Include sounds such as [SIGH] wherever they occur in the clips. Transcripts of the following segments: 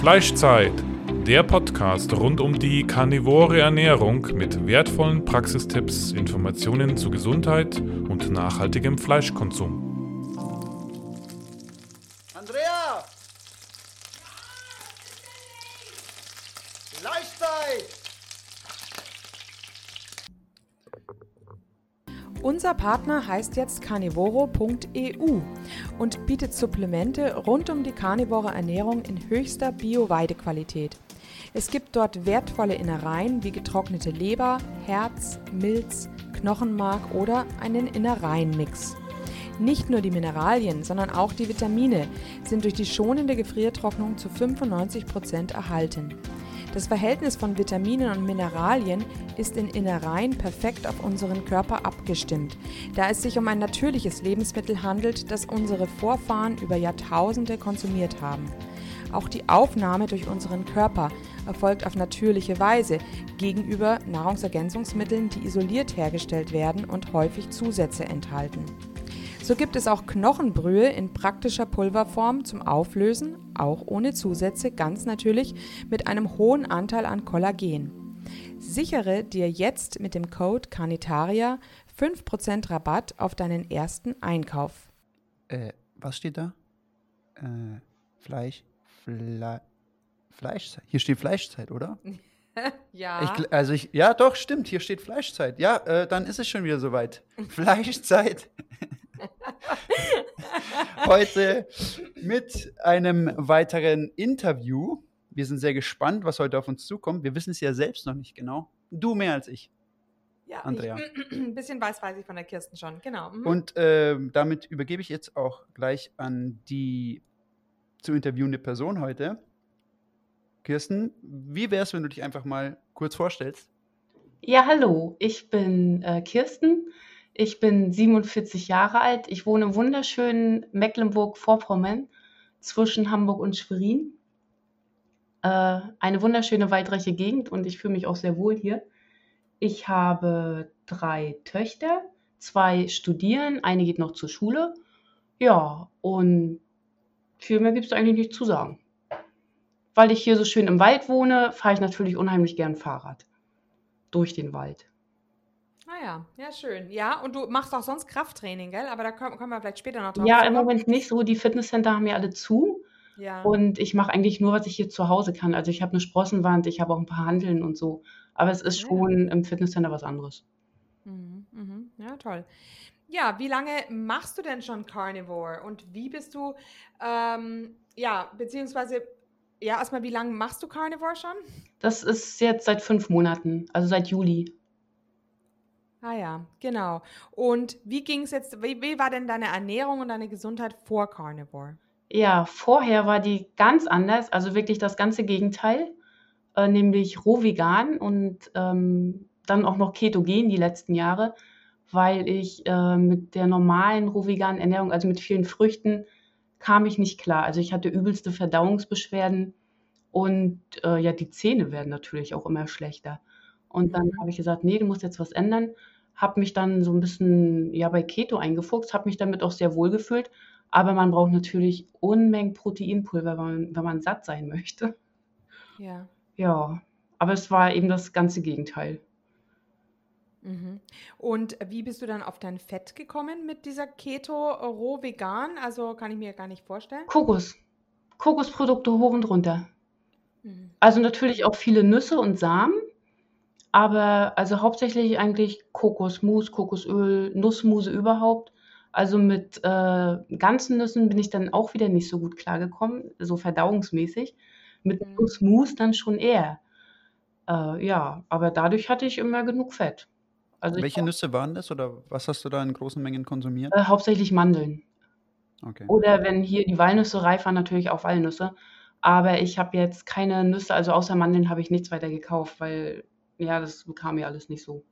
Fleischzeit, der Podcast rund um die karnivore Ernährung mit wertvollen Praxistipps, Informationen zu Gesundheit und nachhaltigem Fleischkonsum. Andrea! Fleischzeit! Unser Partner heißt jetzt carnivoro.eu und bietet Supplemente rund um die karnivore Ernährung in höchster Bio-Weidequalität. Es gibt dort wertvolle Innereien wie getrocknete Leber, Herz, Milz, Knochenmark oder einen Innereienmix. Nicht nur die Mineralien, sondern auch die Vitamine sind durch die schonende Gefriertrocknung zu 95 Prozent erhalten. Das Verhältnis von Vitaminen und Mineralien ist in Innereien perfekt auf unseren Körper abgestimmt, da es sich um ein natürliches Lebensmittel handelt, das unsere Vorfahren über Jahrtausende konsumiert haben. Auch die Aufnahme durch unseren Körper erfolgt auf natürliche Weise gegenüber Nahrungsergänzungsmitteln, die isoliert hergestellt werden und häufig Zusätze enthalten. So gibt es auch Knochenbrühe in praktischer Pulverform zum Auflösen, auch ohne Zusätze, ganz natürlich mit einem hohen Anteil an Kollagen. Sichere dir jetzt mit dem Code Carnitaria 5% Rabatt auf deinen ersten Einkauf. Äh, was steht da? Äh, Fleisch, Fle Fleischzeit. Hier steht Fleischzeit, oder? [LAUGHS] ja. Ich, also ich, ja, doch, stimmt. Hier steht Fleischzeit. Ja, äh, dann ist es schon wieder soweit. [LAUGHS] Fleischzeit. [LAUGHS] [LAUGHS] heute mit einem weiteren Interview. Wir sind sehr gespannt, was heute auf uns zukommt. Wir wissen es ja selbst noch nicht genau. Du mehr als ich. Ja, Andrea. Ich, [CLEARS THROAT] ein bisschen weiß, weiß ich von der Kirsten schon, genau. Mhm. Und äh, damit übergebe ich jetzt auch gleich an die zu interviewende Person heute. Kirsten, wie wäre es, wenn du dich einfach mal kurz vorstellst? Ja, hallo, ich bin äh, Kirsten. Ich bin 47 Jahre alt. Ich wohne im wunderschönen Mecklenburg-Vorpommern zwischen Hamburg und Schwerin. Äh, eine wunderschöne, weitreiche Gegend und ich fühle mich auch sehr wohl hier. Ich habe drei Töchter, zwei studieren, eine geht noch zur Schule. Ja, und viel mehr gibt es eigentlich nicht zu sagen. Weil ich hier so schön im Wald wohne, fahre ich natürlich unheimlich gern Fahrrad durch den Wald. Ah ja, ja, schön. Ja, und du machst auch sonst Krafttraining, gell? Aber da kommen, kommen wir vielleicht später noch drauf. Ja, im. Moment nicht so. Die Fitnesscenter haben ja alle zu. Ja. Und ich mache eigentlich nur, was ich hier zu Hause kann. Also ich habe eine Sprossenwand, ich habe auch ein paar Handeln und so. Aber es ist Ja. schon im Fitnesscenter was anderes. Mhm, mhm. Ja, toll. Ja, wie lange machst du denn schon Carnivore und wie bist du, ähm, ja, beziehungsweise, ja, erstmal, wie lange machst du Carnivore schon? Das ist jetzt seit fünf Monaten, also seit Juli. Ah ja, genau. Und wie ging es jetzt, wie, wie war denn deine Ernährung und deine Gesundheit vor Carnivore? Ja, vorher war die ganz anders, also wirklich das ganze Gegenteil, äh, nämlich roh vegan und ähm, dann auch noch ketogen die letzten Jahre, weil ich äh, mit der normalen roh veganen Ernährung, also mit vielen Früchten, kam ich nicht klar. Also ich hatte übelste Verdauungsbeschwerden und äh, ja, die Zähne werden natürlich auch immer schlechter. Und dann Mhm. habe ich gesagt, nee, du musst jetzt was ändern. Habe mich dann so ein bisschen ja bei Keto eingefuchst, habe mich damit auch sehr wohl gefühlt. Aber man braucht natürlich Unmengen Proteinpulver, wenn man, wenn man satt sein möchte. Ja. Ja, aber es war eben das ganze Gegenteil. Mhm. Und wie bist du dann auf dein Fett gekommen mit dieser Keto roh vegan? Also kann ich mir gar nicht vorstellen. Kokos. Kokosprodukte hoch und runter. Mhm. Also natürlich auch viele Nüsse und Samen, aber also hauptsächlich eigentlich Kokosmus, Kokosöl, Nussmuse überhaupt. Also mit äh, ganzen Nüssen bin ich dann auch wieder nicht so gut klargekommen, so verdauungsmäßig. Mit Mhm. Nussmus dann schon eher. Äh, ja, aber dadurch hatte ich immer genug Fett. Also ich Welche Nüsse waren das oder was hast du da in großen Mengen konsumiert? äh, hauptsächlich Mandeln. Okay. Oder wenn hier die Walnüsse reif waren, natürlich auch Walnüsse. Aber ich habe jetzt keine Nüsse, also außer Mandeln habe ich nichts weiter gekauft, weil ja, das bekam mir alles nicht so.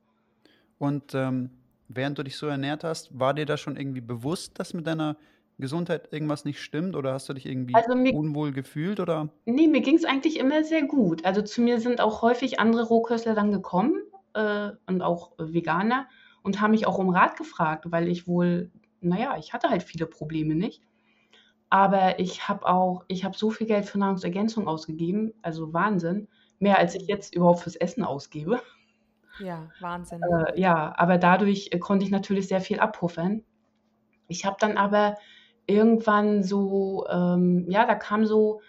Und ähm, während du dich so ernährt hast, war dir da schon irgendwie bewusst, dass mit deiner Gesundheit irgendwas nicht stimmt oder hast du dich irgendwie Also mir unwohl gefühlt oder? Ne, mir ging's eigentlich immer sehr gut. Also, zu mir sind auch häufig andere Rohköstler dann gekommen, äh, und auch Veganer und haben mich auch um Rat gefragt, weil ich wohl na ja, ich hatte halt viele Probleme nicht. Aber ich habe auch, ich habe so viel Geld für Nahrungsergänzung ausgegeben, also Wahnsinn, mehr als ich jetzt überhaupt fürs Essen ausgebe. Ja, Wahnsinn. Äh, ja, aber dadurch äh, konnte ich natürlich sehr viel abpuffern. Ich habe dann aber irgendwann so, ähm, ja, da kam so,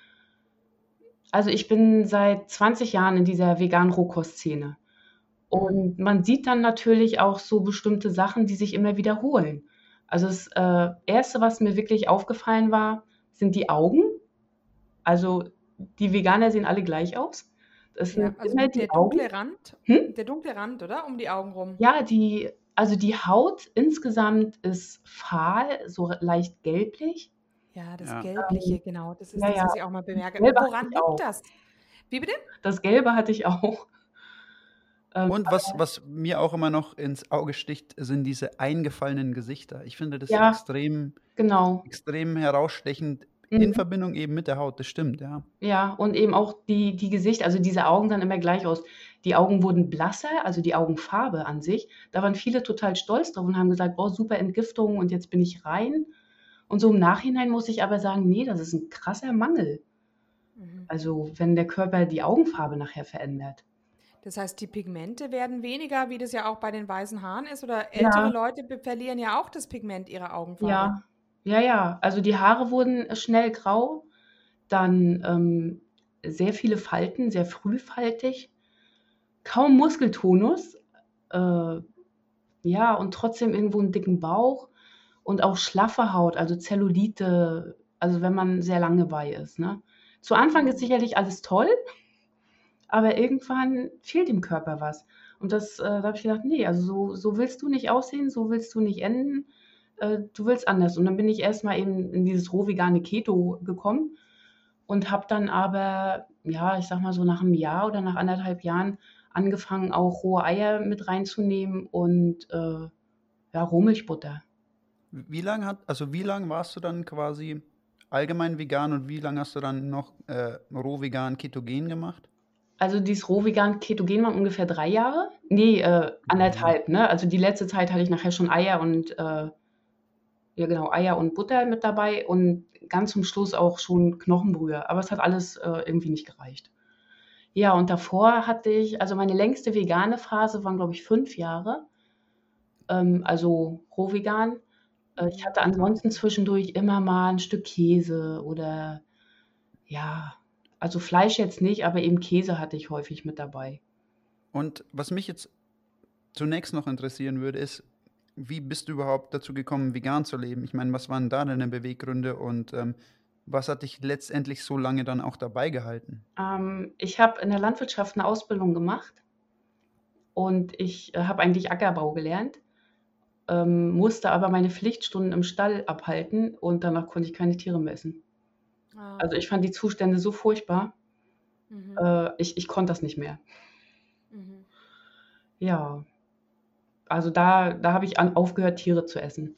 also ich bin seit 20 Jahren in dieser veganen Rohkost-Szene. Und man sieht dann natürlich auch so bestimmte Sachen, die sich immer wiederholen. Also das äh, Erste, was mir wirklich aufgefallen war, sind die Augen. Also die Veganer sehen alle gleich aus. Das sind ja, also immer die der Augen. dunkle Rand, hm? der dunkle Rand, oder? Um die Augen rum. Ja, die, also die Haut insgesamt ist fahl, so leicht gelblich. Ja, das ja. Gelbliche, ähm, genau. Das ist ja, das, was ich auch mal bemerke. Woran liegt auch. das? Wie bitte? Das Gelbe hatte ich auch. Ähm, Und was, was mir auch immer noch ins Auge sticht, sind diese eingefallenen Gesichter. Ich finde das Ja, extrem, genau. extrem herausstechend in mhm. Verbindung eben mit der Haut. Das stimmt, ja. Ja, und eben auch die, die Gesicht, also diese Augen sahen immer gleich aus. Die Augen wurden blasser, also die Augenfarbe an sich. Da waren viele total stolz drauf und haben gesagt, boah, super Entgiftung und jetzt bin ich rein. Und so im Nachhinein muss ich aber sagen, nee, das ist ein krasser Mangel. Mhm. Also wenn der Körper die Augenfarbe nachher verändert. Das heißt, die Pigmente werden weniger, wie das ja auch bei den weißen Haaren ist, oder ältere ja. Leute verlieren ja auch das Pigment ihrer Augenfarbe. Ja, ja, ja. Also die Haare wurden schnell grau, dann ähm, sehr viele Falten, sehr frühfaltig, kaum Muskeltonus, äh, ja, und trotzdem irgendwo einen dicken Bauch und auch schlaffe Haut, also Zellulite, also wenn man sehr lange bei ist. Ne? Zu Anfang ist sicherlich alles toll, aber irgendwann fehlt dem Körper was. Und das, äh, da habe ich gedacht, nee, also so, so willst du nicht aussehen, so willst du nicht enden, äh, du willst anders. Und dann bin ich erstmal eben in dieses roh-vegane Keto gekommen und habe dann aber, ja, ich sag mal so nach einem Jahr oder nach anderthalb Jahren angefangen, auch rohe Eier mit reinzunehmen und äh, ja, Rohmilchbutter. Wie lange hat, also wie lange warst du dann quasi allgemein vegan und wie lange hast du dann noch äh, roh vegan ketogen gemacht? Also dieses rohvegan Ketogen waren ungefähr drei Jahre. Nee, äh, anderthalb, ne? Also die letzte Zeit hatte ich nachher schon Eier und äh, ja genau, Eier und Butter mit dabei und ganz zum Schluss auch schon Knochenbrühe. Aber es hat alles äh, irgendwie nicht gereicht. Ja, und davor hatte ich, also meine längste vegane Phase waren, glaube ich, fünf Jahre. Ähm, also rohvegan. Äh, ich hatte ansonsten zwischendurch immer mal ein Stück Käse oder ja, also Fleisch jetzt nicht, aber eben Käse hatte ich häufig mit dabei. Und was mich jetzt zunächst noch interessieren würde, ist, wie bist du überhaupt dazu gekommen, vegan zu leben? Ich meine, was waren da deine Beweggründe und ähm, was hat dich letztendlich so lange dann auch dabei gehalten? Ähm, ich habe in der Landwirtschaft eine Ausbildung gemacht und ich äh, habe eigentlich Ackerbau gelernt, ähm, musste aber meine Pflichtstunden im Stall abhalten und danach konnte ich keine Tiere messen. Ah. Also ich fand die Zustände so furchtbar. Mhm. Äh, ich, ich konnte das nicht mehr. Mhm. Ja. Also da, da habe ich an, aufgehört, Tiere zu essen.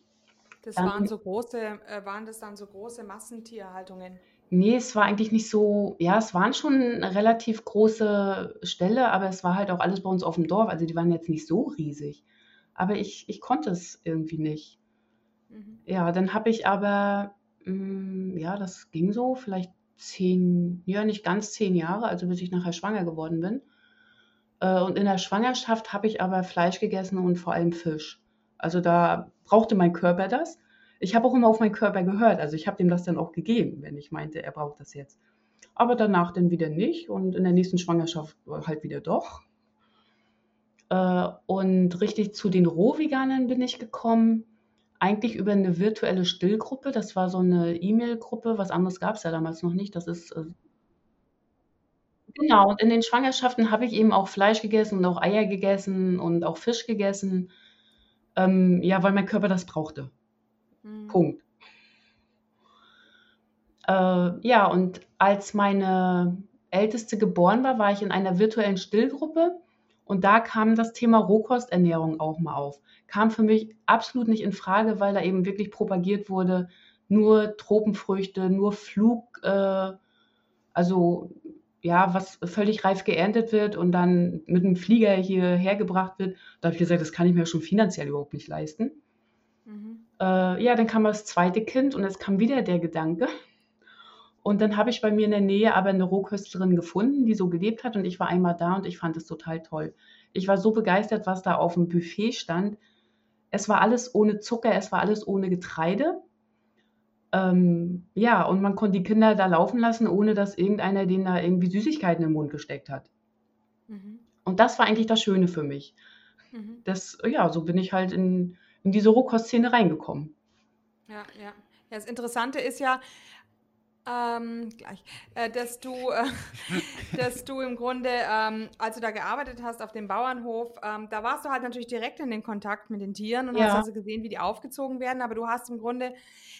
Das dann, waren so große, äh, waren das dann so große Massentierhaltungen? Nee, es war eigentlich nicht so, ja, es waren schon relativ große Ställe, aber es war halt auch alles bei uns auf dem Dorf. Also die waren jetzt nicht so riesig. Aber ich, ich konnte es irgendwie nicht. Mhm. Ja, dann habe ich aber hm, ja, das ging so, vielleicht zehn, ja, nicht ganz zehn Jahre, also bis ich nachher schwanger geworden bin. Äh, und in der Schwangerschaft habe ich aber Fleisch gegessen und vor allem Fisch. Also da brauchte mein Körper das. Ich habe auch immer auf meinen Körper gehört. Also ich habe ihm das dann auch gegeben, wenn ich meinte, er braucht das jetzt. Aber danach dann wieder nicht und in der nächsten Schwangerschaft halt wieder doch. Äh, und richtig zu den Rohveganern bin ich gekommen eigentlich über eine virtuelle Stillgruppe. Das war so eine E-Mail-Gruppe. Was anderes gab es ja damals noch nicht. Das ist äh genau. Und in den Schwangerschaften habe ich eben auch Fleisch gegessen und auch Eier gegessen und auch Fisch gegessen. Ähm, ja, weil mein Körper das brauchte. Mhm. Punkt. Äh, ja, und als meine Älteste geboren war, war ich in einer virtuellen Stillgruppe und da kam das Thema Rohkosternährung auch mal auf. Kam für mich absolut nicht in Frage, weil da eben wirklich propagiert wurde, nur Tropenfrüchte, nur Flug, äh, also ja, was völlig reif geerntet wird und dann mit einem Flieger hierher gebracht wird. Da habe ich gesagt, das kann ich mir schon finanziell überhaupt nicht leisten. Mhm. äh, ja, dann kam das zweite Kind und es kam wieder der Gedanke. Und dann habe ich bei mir in der Nähe aber eine Rohköstlerin gefunden, die so gelebt hat und ich war einmal da und ich fand es total toll. Ich war so begeistert, was da auf dem Buffet stand. Es war alles ohne Zucker, es war alles ohne Getreide. Ähm, ja, und man konnte die Kinder da laufen lassen, ohne dass irgendeiner denen da irgendwie Süßigkeiten im Mund gesteckt hat. Mhm. Und das war eigentlich das Schöne für mich. Mhm. Das, ja, so bin ich halt in, in diese Rohkostszene reingekommen. Ja, ja. ja. Das Interessante ist ja, ähm, gleich, äh, dass du, äh, [LAUGHS] dass du im Grunde, ähm, als du da gearbeitet hast auf dem Bauernhof, ähm, da warst du halt natürlich direkt in den Kontakt mit den Tieren und ja. hast also gesehen, wie die aufgezogen werden, aber du hast im Grunde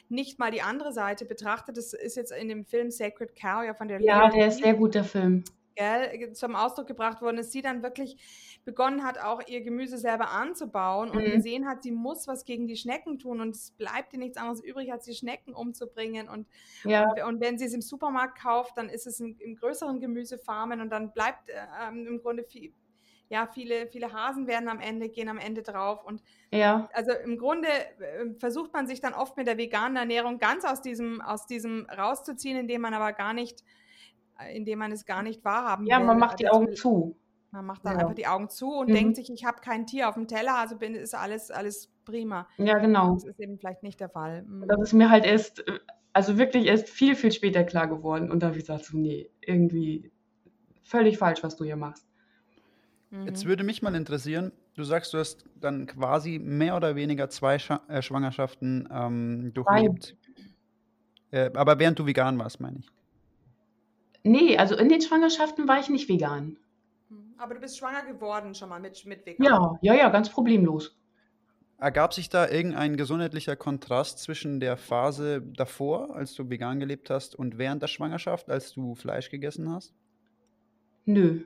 nicht mal die andere Seite betrachtet. Das ist jetzt in dem Film Sacred Cow ja von der Ja, Leonie, der ist sehr gut, der Film. Gell, zum Ausdruck gebracht worden ist, sie dann wirklich begonnen hat, auch ihr Gemüse selber anzubauen und mhm. gesehen hat, sie muss was gegen die Schnecken tun und es bleibt ihr nichts anderes übrig, als die Schnecken umzubringen. Und, ja. und, und, wenn sie es im Supermarkt kauft, dann ist es in, in größeren Gemüsefarmen und dann bleibt äh, ähm, im Grunde viel, ja, viele, viele Hasen werden am Ende, gehen am Ende drauf. Und ja. also im Grunde äh, versucht man sich dann oft mit der veganen Ernährung ganz aus diesem, aus diesem rauszuziehen, indem man aber gar nicht, äh, indem man es gar nicht wahrhaben ja, will. Ja, man macht die also Augen zu. Man macht dann ja. einfach die Augen zu und mhm. denkt sich, ich habe kein Tier auf dem Teller, also bin, ist alles, alles prima. Ja, genau. Das ist eben vielleicht nicht der Fall. Mhm. Das ist mir halt erst, also wirklich erst viel, viel später klar geworden. Und da habe ich gesagt, so, nee, irgendwie völlig falsch, was du hier machst. Mhm. Jetzt würde mich mal interessieren, du sagst, du hast dann quasi mehr oder weniger zwei Sch äh, Schwangerschaften ähm, durchlebt. Äh, aber während du vegan warst, meine ich. Nee, also in den Schwangerschaften war ich nicht vegan. Aber du bist schwanger geworden schon mal mit, mit Vegan. Ja, ja, ja, ganz problemlos. Ergab sich da irgendein gesundheitlicher Kontrast zwischen der Phase davor, als du vegan gelebt hast, und während der Schwangerschaft, als du Fleisch gegessen hast? Nö.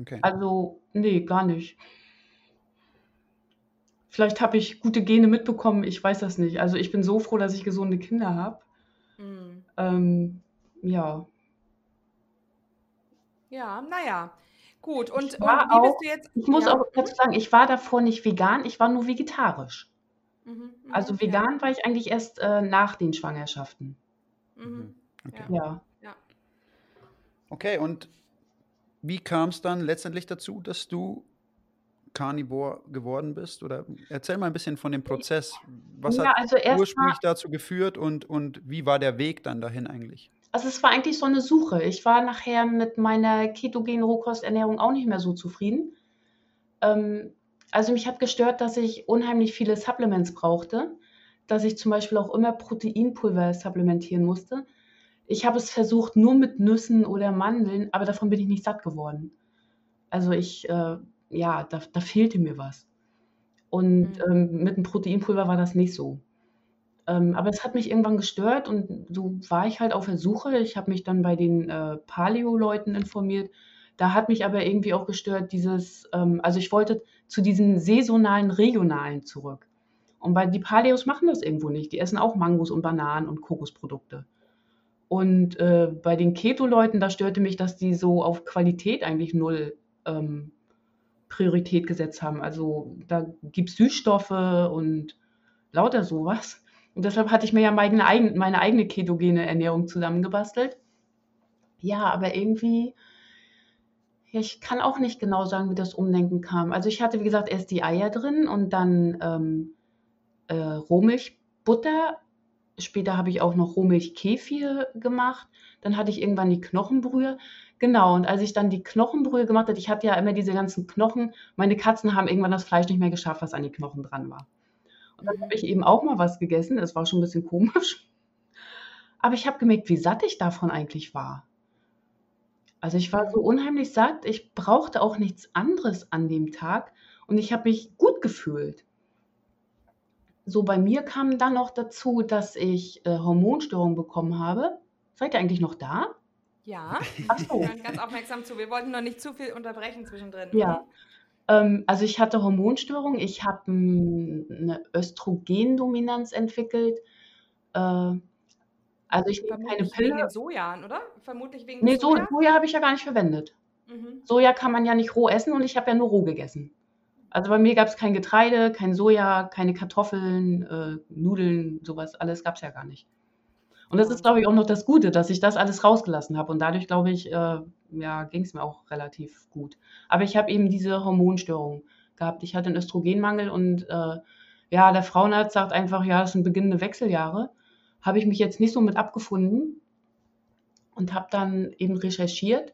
Okay. Also, nee, gar nicht. Vielleicht habe ich gute Gene mitbekommen, ich weiß das nicht. Also ich bin so froh, dass ich gesunde Kinder habe. Mhm. Ähm, ja. Ja, naja. Gut, und, und wie auch, bist du jetzt? Ich muss ja. auch dazu sagen, ich war davor nicht vegan, ich war nur vegetarisch. Mhm, mhm also vegan ja. war ich eigentlich erst äh, nach den Schwangerschaften. Mhm. mhm. Okay. Ja. ja. Okay, und wie kam es dann letztendlich dazu, dass du Carnivore geworden bist? Oder erzähl mal ein bisschen von dem Prozess. Was ja, hat also ursprünglich dazu geführt und, und wie war der Weg dann dahin eigentlich? Also es war eigentlich so eine Suche. Ich war nachher mit meiner ketogenen Rohkosternährung auch nicht mehr so zufrieden. Ähm, also mich hat gestört, dass ich unheimlich viele Supplements brauchte, dass ich zum Beispiel auch immer Proteinpulver supplementieren musste. Ich habe es versucht nur mit Nüssen oder Mandeln, aber davon bin ich nicht satt geworden. Also ich, äh, ja, da, da, fehlte mir was. Und mhm. ähm, mit dem Proteinpulver war das nicht so. Ähm, aber es hat mich irgendwann gestört und so war ich halt auf der Suche. Ich habe mich dann bei den äh, Paleo-Leuten informiert. Da hat mich aber irgendwie auch gestört, dieses, ähm, also ich wollte zu diesen saisonalen, regionalen zurück. Und bei die Paleos machen das irgendwo nicht. Die essen auch Mangos und Bananen und Kokosprodukte. Und äh, bei den Keto-Leuten, da störte mich, dass die so auf Qualität eigentlich null ähm, Priorität gesetzt haben. Also da gibt es Süßstoffe und lauter sowas. Und deshalb hatte ich mir ja meine, eigene, meine eigene ketogene Ernährung zusammengebastelt. Ja, aber irgendwie, ja, ich kann auch nicht genau sagen, wie das Umdenken kam. Also ich hatte, wie gesagt, erst die Eier drin und dann ähm, äh, Rohmilchbutter. Später habe ich auch noch Rohmilchkefir gemacht. Dann hatte ich irgendwann die Knochenbrühe. Genau, und als ich dann die Knochenbrühe gemacht habe, ich hatte ja immer diese ganzen Knochen. Meine Katzen haben irgendwann das Fleisch nicht mehr geschafft, was an die Knochen dran war. Und dann habe ich eben auch mal was gegessen. Das war schon ein bisschen komisch. Aber ich habe gemerkt, wie satt ich davon eigentlich war. Also ich war so unheimlich satt. Ich brauchte auch nichts anderes an dem Tag. Und ich habe mich gut gefühlt. So bei mir kam dann noch dazu, dass ich äh, Hormonstörungen bekommen habe. Seid ihr eigentlich noch da? Ja, Ach so. ganz aufmerksam zu. Wir wollten noch nicht zu viel unterbrechen zwischendrin. Ja, ähm, also ich hatte Hormonstörungen, ich habe eine Östrogendominanz entwickelt. Äh, also ich nehme keine Vermutlich wegen den Sojan, oder? Vermutlich wegen Nee, so Soja? Soja habe ich ja gar nicht verwendet. Mhm. Soja kann man ja nicht roh essen und ich habe ja nur roh gegessen. Also bei mir gab es kein Getreide, kein Soja, keine Kartoffeln, äh, Nudeln, sowas, alles gab es ja gar nicht. Und das ist, glaube ich, auch noch das Gute, dass ich das alles rausgelassen habe. Und dadurch, glaube ich, äh, ja, ging es mir auch relativ gut. Aber ich habe eben diese Hormonstörung gehabt. Ich hatte einen Östrogenmangel und äh, ja, der Frauenarzt sagt einfach, ja, das sind beginnende Wechseljahre. Habe ich mich jetzt nicht so mit abgefunden und habe dann eben recherchiert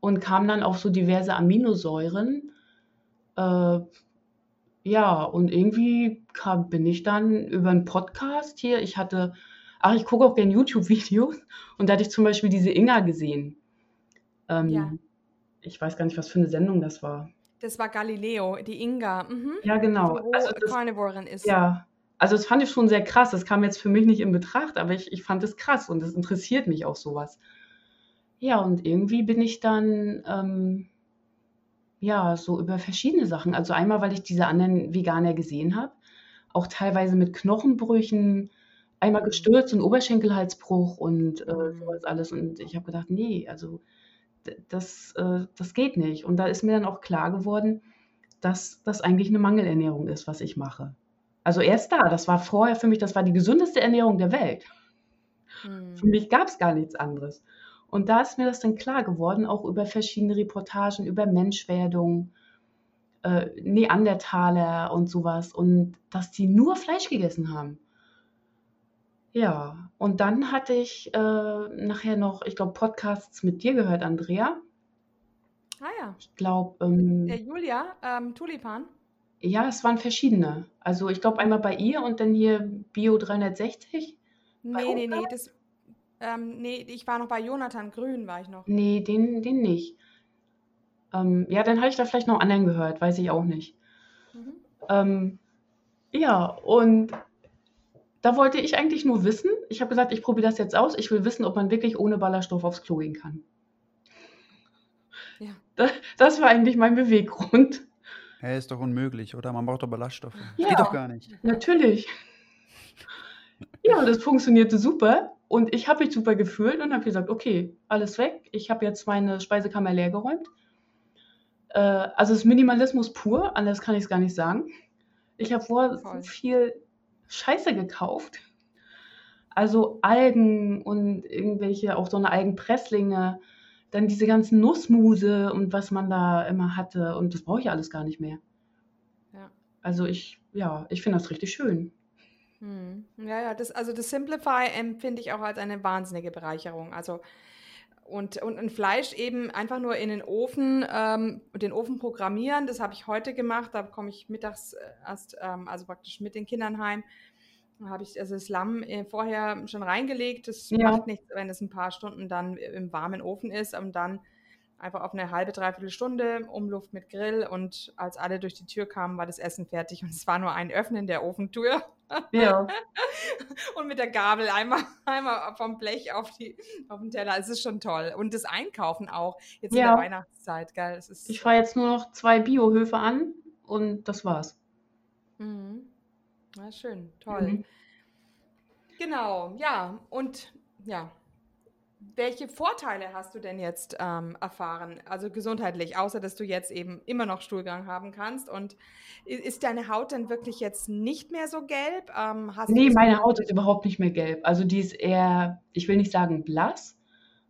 und kam dann auf so diverse Aminosäuren. Äh, ja, und irgendwie kam, bin ich dann über einen Podcast hier. Ich hatte, ach, ich gucke auch gerne YouTube-Videos und da hatte ich zum Beispiel diese Inga gesehen. Ähm, Ja. Ich weiß gar nicht, was für eine Sendung das war. Das war Galileo, die Inga, mhm. Ja, genau. Also das, Carnivorin ist. ja, also das fand ich schon sehr krass. Das kam jetzt für mich nicht in Betracht, aber ich, ich fand es krass und es interessiert mich auch sowas. Ja, und irgendwie bin ich dann ähm, ja so über verschiedene Sachen. Also einmal, weil ich diese anderen Veganer gesehen habe, auch teilweise mit Knochenbrüchen, einmal gestürzt und Oberschenkelhalsbruch und äh, Mhm. sowas alles. Und ich habe gedacht, nee, also das, äh, das geht nicht. Und da ist mir dann auch klar geworden, dass das eigentlich eine Mangelernährung ist, was ich mache. Also erst da, das war vorher für mich, das war die gesündeste Ernährung der Welt. Mhm. Für mich gab es gar nichts anderes. Und da ist mir das dann klar geworden, auch über verschiedene Reportagen, über Menschwerdung, äh, Neandertaler und sowas. Und dass die nur Fleisch gegessen haben. Ja, und dann hatte ich äh, nachher noch, ich glaube, Podcasts mit dir gehört, Andrea. Ah ja. Ich glaube, Der ähm, Julia, ähm, Tulipan. ja, es waren verschiedene. Also ich glaube einmal bei ihr und dann hier Bio 360. Bei Nee, nee, nee, das, ähm, nee, ich war noch bei Jonathan Grün, war ich noch. Nee, den, den nicht. Ähm, ja, dann habe ich da vielleicht noch anderen gehört, weiß ich auch nicht. Mhm. Ähm, ja, und da wollte ich eigentlich nur wissen, ich habe gesagt, ich probiere das jetzt aus, ich will wissen, ob man wirklich ohne Ballaststoff aufs Klo gehen kann. Ja. Das, das war eigentlich mein Beweggrund. Hä, ist doch unmöglich, oder? Man braucht doch Ballaststoffe. Ja. Geht doch gar nicht. Natürlich. Ja, das funktionierte super und ich habe mich super gefühlt und habe gesagt, okay, alles weg. Ich habe jetzt meine Speisekammer leergeräumt. Äh, also es ist Minimalismus pur, anders kann ich es gar nicht sagen. Ich habe vorher viel Scheiße gekauft. Also Algen und irgendwelche, auch so eine Algenpresslinge, dann diese ganzen Nussmuse und was man da immer hatte und das brauche ich alles gar nicht mehr. Ja. Also ich, ja, ich finde das richtig schön. Hm. Ja, ja, das, also das Simplify empfinde ich auch als eine wahnsinnige Bereicherung. Also und, und ein Fleisch eben einfach nur in den Ofen, ähm, den Ofen programmieren. Das habe ich heute gemacht. Da komme ich mittags äh, erst, ähm, also praktisch mit den Kindern heim. Da habe ich also das Lamm äh, vorher schon reingelegt. Das Ja. macht nichts, wenn es ein paar Stunden dann im warmen Ofen ist und dann einfach auf eine halbe, dreiviertel Stunde Umluft mit Grill und als alle durch die Tür kamen, war das Essen fertig und es war nur ein Öffnen der Ofentür Ja. [LAUGHS] und mit der Gabel einmal, einmal vom Blech auf, die, auf den Teller. Es ist schon toll. Und das Einkaufen auch, jetzt in Ja. der Weihnachtszeit, ist, Ich fahre jetzt nur noch zwei Biohöfe an und das war's. Mhm. Ja, schön, toll. Mhm. Genau, ja. Und ja, welche Vorteile hast du denn jetzt ähm, erfahren, also gesundheitlich, außer dass du jetzt eben immer noch Stuhlgang haben kannst? Und ist deine Haut dann wirklich jetzt nicht mehr so gelb? Ähm, Nee, das meine Haut ist überhaupt nicht mehr gelb. Also die ist eher, ich will nicht sagen blass,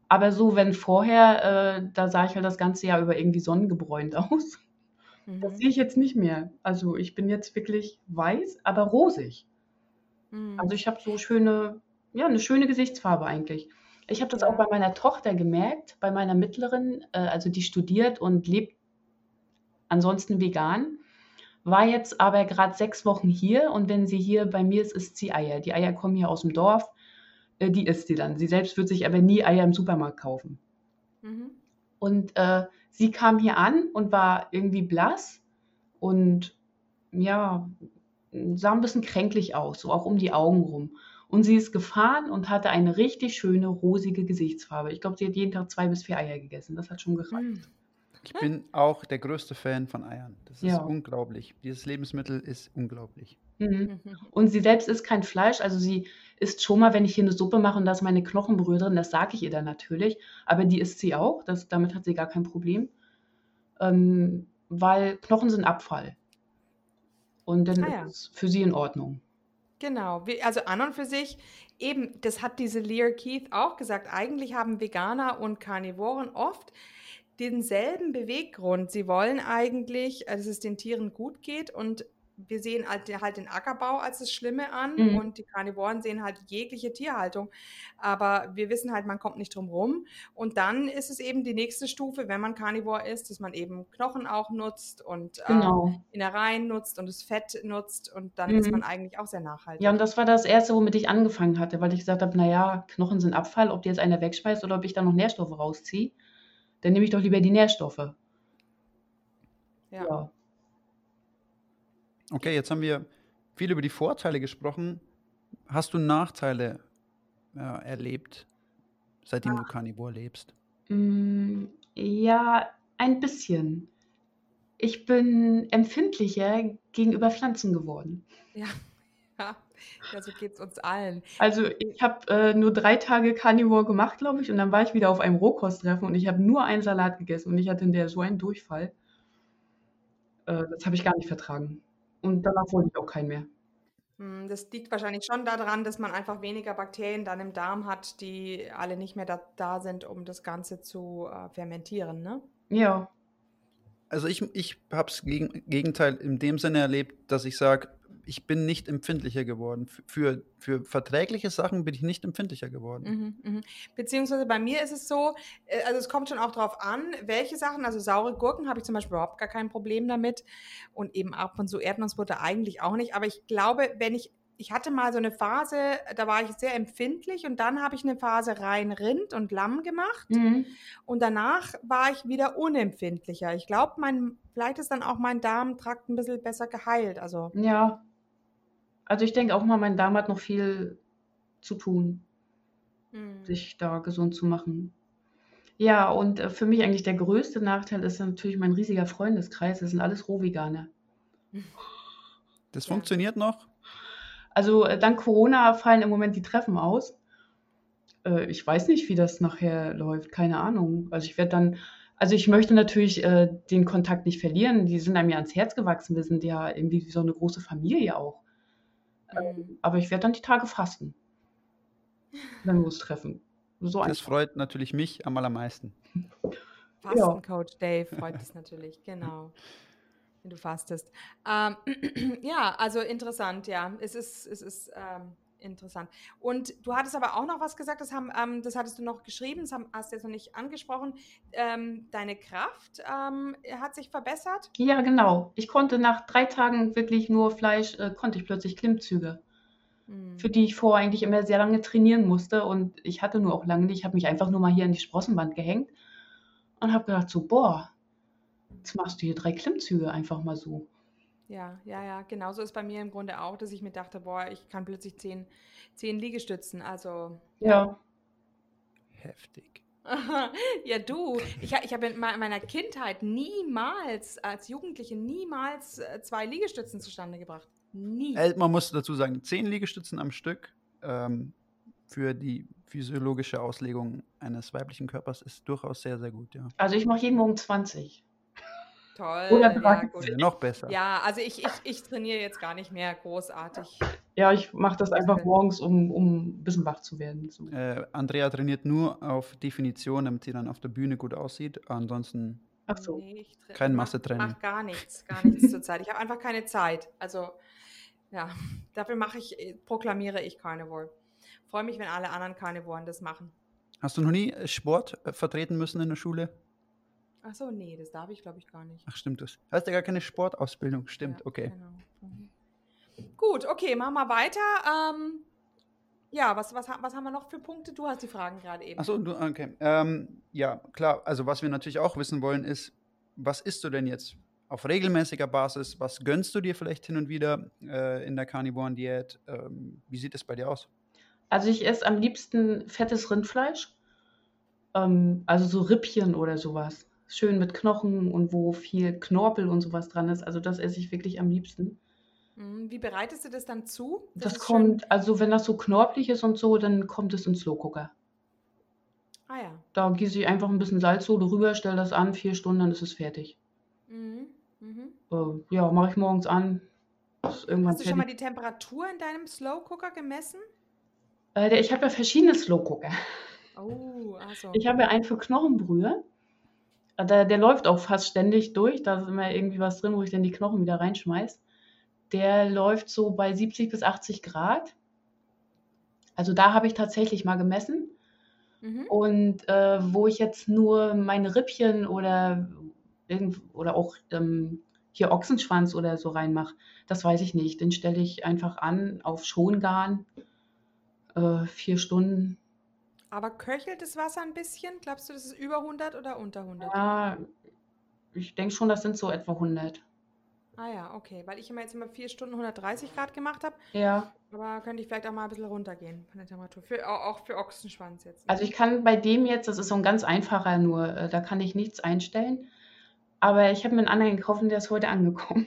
aber so, wenn vorher, äh, da sah ich halt das ganze Jahr über irgendwie sonnengebräunt [LAUGHS] aus. Das Mhm. sehe ich jetzt nicht mehr. Also ich bin jetzt wirklich weiß, aber rosig. Mhm. Also ich habe so schöne, ja, eine schöne Gesichtsfarbe eigentlich. Ich habe das auch bei meiner Tochter gemerkt, bei meiner mittleren, äh, also die studiert und lebt ansonsten vegan, war jetzt aber gerade sechs Wochen hier und wenn sie hier bei mir ist, isst sie Eier. Die Eier kommen hier aus dem Dorf, äh, die isst sie dann. Sie selbst wird sich aber nie Eier im Supermarkt kaufen. Mhm. Und äh, sie kam hier an und war irgendwie blass und ja, sah ein bisschen kränklich aus, so auch um die Augen rum. Und sie ist gefahren und hatte eine richtig schöne rosige Gesichtsfarbe. Ich glaube, sie hat jeden Tag zwei bis vier Eier gegessen. Das hat schon gereicht. Mhm. Ich bin auch der größte Fan von Eiern. Das ist Ja. unglaublich. Dieses Lebensmittel ist unglaublich. Mhm. Mhm. Und sie selbst isst kein Fleisch, also sie isst schon mal, wenn ich hier eine Suppe mache und da ist meine Knochenbrühe drin, das sage ich ihr dann natürlich, aber die isst sie auch, das, damit hat sie gar kein Problem, ähm, weil Knochen sind Abfall. Und dann Ah ja. ist es für sie in Ordnung. Genau, also an und für sich, eben, das hat diese Lear Keith auch gesagt, eigentlich haben Veganer und Karnivoren oft denselben Beweggrund. Sie wollen eigentlich, äh, dass es den Tieren gut geht und wir sehen halt, halt den Ackerbau als das Schlimme an Mhm. und die Karnivoren sehen halt jegliche Tierhaltung. Aber wir wissen halt, man kommt nicht drum rum. Und dann ist es eben die nächste Stufe, wenn man Karnivor ist, dass man eben Knochen auch nutzt und ähm, Genau. Innereien nutzt und das Fett nutzt und dann ist Mhm. man eigentlich auch sehr nachhaltig. Ja, und das war das Erste, womit ich angefangen hatte, weil ich gesagt habe, naja, Knochen sind Abfall, ob die jetzt einer wegschmeißt oder ob ich da noch Nährstoffe rausziehe, dann nehme ich doch lieber die Nährstoffe. Ja. Ja. Okay, jetzt haben wir viel über die Vorteile gesprochen. Hast du Nachteile äh, erlebt, seitdem du Carnivore lebst? Mm, Ja, ein bisschen. Ich bin empfindlicher gegenüber Pflanzen geworden. Ja, [LAUGHS] ja, ja so geht es uns allen. Also ich habe äh, nur drei Tage Carnivore gemacht, glaube ich, und dann war ich wieder auf einem Rohkosttreffen und ich habe nur einen Salat gegessen und ich hatte in der so einen Durchfall. Äh, das habe ich gar nicht vertragen. Und danach wollte ich auch keinen mehr. Hm, Das liegt wahrscheinlich schon daran, dass man einfach weniger Bakterien dann im Darm hat, die alle nicht mehr da, da sind, um das Ganze zu äh, fermentieren, ne? Ja, Also ich, ich habe das Gegen Gegenteil in dem Sinne erlebt, dass ich sage, ich bin nicht empfindlicher geworden. Für, für verträgliche Sachen bin ich nicht empfindlicher geworden. Mhm, mhm. Beziehungsweise bei mir ist es so, äh, also es kommt schon auch drauf an, welche Sachen, also saure Gurken habe ich zum Beispiel überhaupt gar kein Problem damit und eben ab und zu Erdnussbutter eigentlich auch nicht, aber ich glaube, wenn ich, ich hatte mal so eine Phase, da war ich sehr empfindlich und dann habe ich eine Phase rein Rind und Lamm gemacht mhm. und danach war ich wieder unempfindlicher. Ich glaube, mein, vielleicht ist dann auch mein Darmtrakt ein bisschen besser geheilt, also ja. Also ich denke auch mal, mein Darm hat noch viel zu tun, mm, sich da gesund zu machen. Ja, und äh, für mich eigentlich der größte Nachteil ist natürlich mein riesiger Freundeskreis. Das sind alles Rohveganer. Das Ja. funktioniert noch. Also äh, dank Corona fallen im Moment die Treffen aus. Äh, ich weiß nicht, wie das nachher läuft, keine Ahnung. Also ich werde dann, also ich möchte natürlich den Kontakt nicht verlieren. Die sind einem ja ans Herz gewachsen. Wir sind ja irgendwie wie so eine große Familie auch. Mm. Aber ich werde dann die Tage fasten, [LAUGHS] wenn wir uns treffen. So Das einfach. freut natürlich mich am allermeisten. Fastencoach Dave freut es natürlich, [LAUGHS] genau. Wenn du fastest. Ähm, [CLEARS THROAT] ja, also interessant, ja. Es ist, es ist ähm, interessant. Und du hattest aber auch noch was gesagt, das, haben, ähm, das hattest du noch geschrieben, das haben, hast du jetzt noch nicht angesprochen. Ähm, deine Kraft ähm, hat sich verbessert. Ja, genau. Ich konnte nach drei Tagen wirklich nur Fleisch, äh, konnte ich plötzlich Klimmzüge, Hm. für die ich vorher eigentlich immer sehr lange trainieren musste. Und ich hatte nur auch lange nicht. Ich habe mich einfach nur mal hier an die Sprossenwand gehängt und habe gedacht, so, boah, jetzt machst du hier drei Klimmzüge einfach mal so. Ja, ja, ja, genauso ist bei mir im Grunde auch, dass ich mir dachte, boah, ich kann plötzlich zehn, zehn Liegestützen. Also, Ja. Heftig. [LAUGHS] Ja, du, ich, ich habe in me- meiner Kindheit niemals, als Jugendliche, niemals äh, zwei Liegestützen zustande gebracht. Nie. Äh, Man muss dazu sagen, zehn Liegestützen am Stück ähm, für die physiologische Auslegung eines weiblichen Körpers ist durchaus sehr, sehr gut, ja. Also ich mache jeden Morgen 20. Toll. Oder ja. Äh, noch besser. Ja, also ich, ich, ich trainiere jetzt gar nicht mehr großartig. Ja, ich mache das einfach Okay. morgens, um, um ein bisschen wach zu werden. So. Äh, Andrea trainiert nur auf Definition, damit sie dann auf der Bühne gut aussieht. Ansonsten Ach so. Nee, ich Kein Massetraining. Mach gar nichts, gar nichts zurzeit. Ich habe einfach keine Zeit. Also, ja, dafür mache ich, äh, proklamiere ich Carnivore. Freue mich, wenn alle anderen Carnivoren das machen. Hast du noch nie äh, Sport äh, vertreten müssen in der Schule? Ach so, nee, das darf ich, glaube ich, gar nicht. Ach, stimmt das. Hast ja gar keine Sportausbildung. Stimmt, Ja, okay. Genau. Mhm. Gut, okay, machen wir weiter. Ähm, ja, was, was, was haben wir noch für Punkte? Du hast die Fragen gerade eben. Achso, du, okay. Ähm, ja, klar. Also, was wir natürlich auch wissen wollen, ist, was isst du denn jetzt auf regelmäßiger Basis? Was gönnst du dir vielleicht hin und wieder äh, in der Carnivoren-Diät? Ähm, wie sieht es bei dir aus? Also ich esse am liebsten fettes Rindfleisch. Ähm, also so Rippchen oder sowas. Schön mit Knochen und wo viel Knorpel und sowas dran ist. Also das esse ich wirklich am liebsten. Mhm, Wie bereitest du das dann zu? Das, schön- kommt, also wenn das so knorpelig ist und so, dann kommt es in Slow Cooker. Ah ja. Da gieße ich einfach ein bisschen Salzsohle rüber, stelle das an, vier Stunden, dann ist es fertig. Mhm. Mhm. Äh, ja, mache ich morgens an, Hast du schon mal die Temperatur in deinem Slow Cooker gemessen? Äh, ich habe ja verschiedene Slow Cooker. Oh, also. Ich habe ja einen für Knochenbrühe. Der, der läuft auch fast ständig durch. Da ist immer irgendwie was drin, wo ich dann die Knochen wieder reinschmeiß. Der läuft so bei 70 bis 80 Grad. Also da habe ich tatsächlich mal gemessen. Mhm. Und äh, wo ich jetzt nur meine Rippchen oder, oder auch ähm, hier Ochsenschwanz oder so reinmache, das weiß ich nicht. Den stelle ich einfach an auf Schongarn. Äh, vier Stunden. Aber köchelt das Wasser ein bisschen? Glaubst du, das ist über 100 oder unter 100? Ja, ich denke schon, das sind so etwa 100. Ah ja, okay. Weil ich immer jetzt immer 4 Stunden 130 Grad gemacht habe. Ja, Aber könnte ich vielleicht auch mal ein bisschen runtergehen von der Temperatur. Für, au- auch für Ochsenschwanz jetzt. also ich kann bei dem jetzt, das ist so ein ganz einfacher nur, äh, da kann ich nichts einstellen. Aber ich habe mir einen anderen gekauft und der ist heute angekommen.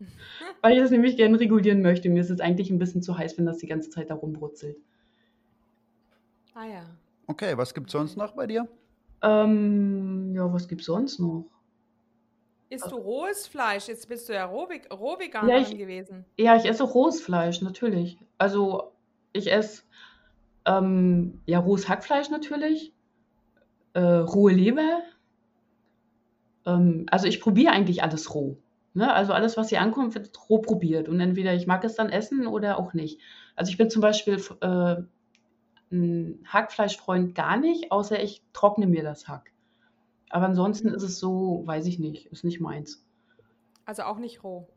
[LAUGHS] Weil ich das nämlich gerne regulieren möchte. Mir ist es eigentlich ein bisschen zu heiß, wenn das die ganze Zeit da rumbrutzelt. Ah ja. Okay, was gibt es sonst noch bei dir? Ähm, ja, was gibt's sonst noch? Isst du rohes Fleisch? Jetzt bist du ja Rohveg Rohveganerin Ja, ich- gewesen. Ja, ich esse rohes Fleisch, natürlich. Also ich esse ähm, ja rohes Hackfleisch natürlich, äh, rohe Leber. Ähm, also ich probiere eigentlich alles roh. Ne? Also alles, was hier ankommt, wird roh probiert. Und entweder ich mag es dann essen oder auch nicht. Also ich bin zum Beispiel äh, ein Hackfleischfreund gar nicht, außer ich trockne mir das Hack. Aber ansonsten ist es so, weiß ich nicht, ist nicht meins. Also auch nicht roh.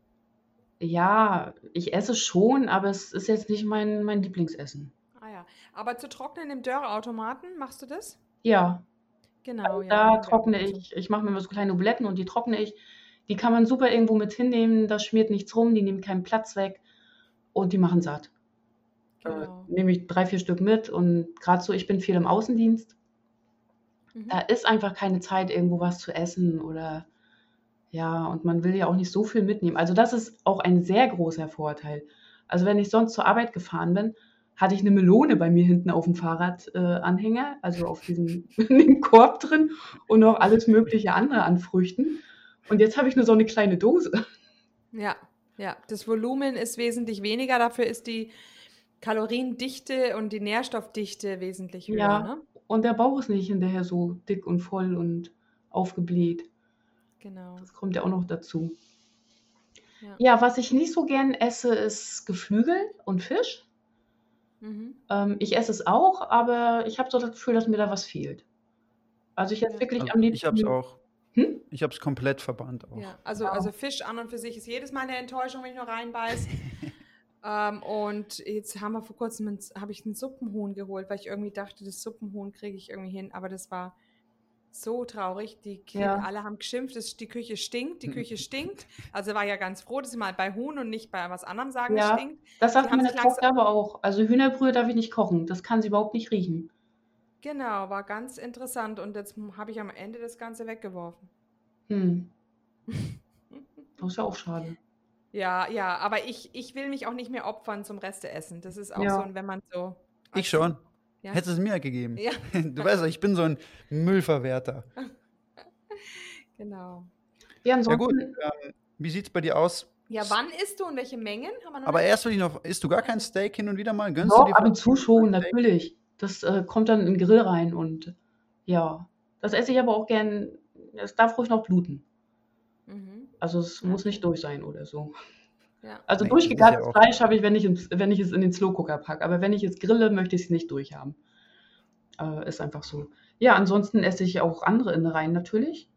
Ja, ich esse schon, aber es ist jetzt nicht mein, mein Lieblingsessen. Ah ja. Aber zu trocknen im Dörrautomaten, machst du das? Ja, Genau, ja. da trockne ich. Ich mache mir immer so kleine Obletten und die trockne ich. Die kann man super irgendwo mit hinnehmen, da schmiert nichts rum, die nehmen keinen Platz weg und die machen satt. Genau. Äh, nehme ich drei, vier Stück mit und gerade so, ich bin viel im Außendienst. Mhm. Da ist einfach keine Zeit, irgendwo was zu essen oder ja, und man will ja auch nicht so viel mitnehmen. Also das ist auch ein sehr großer Vorteil. Also wenn ich sonst zur Arbeit gefahren bin, hatte ich eine Melone bei mir hinten auf dem Fahrradanhänger, äh, also auf diesem [LAUGHS] Korb drin und noch alles mögliche andere an Früchten. Und jetzt habe ich nur so eine kleine Dose. Ja, ja. Das Volumen ist wesentlich weniger, dafür ist die Kaloriendichte und die Nährstoffdichte wesentlich höher, Ja. ne? Und der Bauch ist nicht hinterher so dick und voll und aufgebläht. Genau. Das kommt ja auch noch dazu. Ja. Ja, was ich nicht so gern esse, ist Geflügel und Fisch. Mhm. Ähm, ich esse es auch, aber ich habe so das Gefühl, dass mir da was fehlt. Also ich esse Ja. wirklich Also am ich habe es liebsten. auch. Hm? Ich habe es komplett verbannt auch. Ja, also, also Fisch an und für sich ist jedes Mal eine Enttäuschung, wenn ich nur reinbeiß. [LAUGHS] ähm, und jetzt haben wir vor kurzem habe ich einen Suppenhuhn geholt, weil ich irgendwie dachte, das Suppenhuhn kriege ich irgendwie hin. Aber das war so traurig. Die Kinder, Ja. alle haben geschimpft, es, die Küche stinkt, die Küche [LAUGHS] stinkt. Also war ja ganz froh, dass sie mal bei Huhn und nicht bei was anderem sagen, Ja. stinkt. Das sagt meine Tochter aber auch. Also Hühnerbrühe darf ich nicht kochen. Das kann sie überhaupt nicht riechen. Genau, war ganz interessant. Und jetzt habe ich am Ende das Ganze weggeworfen. Hm. [LAUGHS] Das ist ja auch schade. Ja, ja, aber ich, ich will mich auch nicht mehr opfern zum Reste essen. Das ist auch Ja. so, ein- wenn man so. Ich schon. Ja. Hättest es mir gegeben. Ja, [LAUGHS] Du weißt ja, ich bin so ein Müllverwerter. [LAUGHS] genau. Ja, Ja gut, ansonsten, ähm, wie sieht es bei dir aus? Ja, wann isst du und welche Mengen? Haben wir noch Aber erst will ich noch, isst du gar kein Steak hin und wieder mal? Gönnst doch, du dir ab und zu schon, natürlich. Das äh, kommt dann in den Grill rein und ja. Das esse ich aber auch gern. Es darf ruhig noch bluten. Mhm. Also es Ja. muss nicht durch sein oder so. Ja. Also durchgegartes ja Fleisch habe ich, wenn ich, ins, wenn ich es in den Slow Cooker packe. Aber wenn ich es grille, möchte ich es nicht durchhaben. Äh, ist einfach so. Ja, ansonsten esse ich auch andere Innereien natürlich.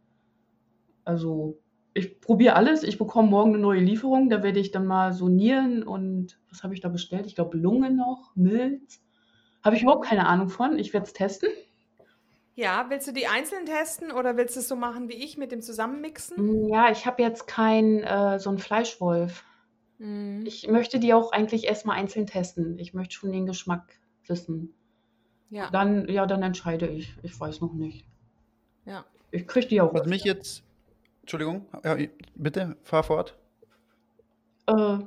Also ich probiere alles. Ich bekomme morgen eine neue Lieferung. Da werde ich dann mal so Nieren und was habe ich da bestellt? Ich glaube Lungen noch, Milz. Habe ich überhaupt keine Ahnung von. Ich werde es testen. Ja, willst du die einzeln testen oder willst du es so machen wie ich mit dem Zusammenmixen? Mm, Ja, ich habe jetzt kein äh, so ein Fleischwolf. Mhm. Ich möchte die auch eigentlich erstmal einzeln testen. Ich möchte schon den Geschmack wissen. Ja, Dann, ja, dann entscheide ich. Ich weiß noch nicht. ja. Ich kriege die auch. Was mich jetzt. Entschuldigung, ja, bitte, fahr fort. Äh,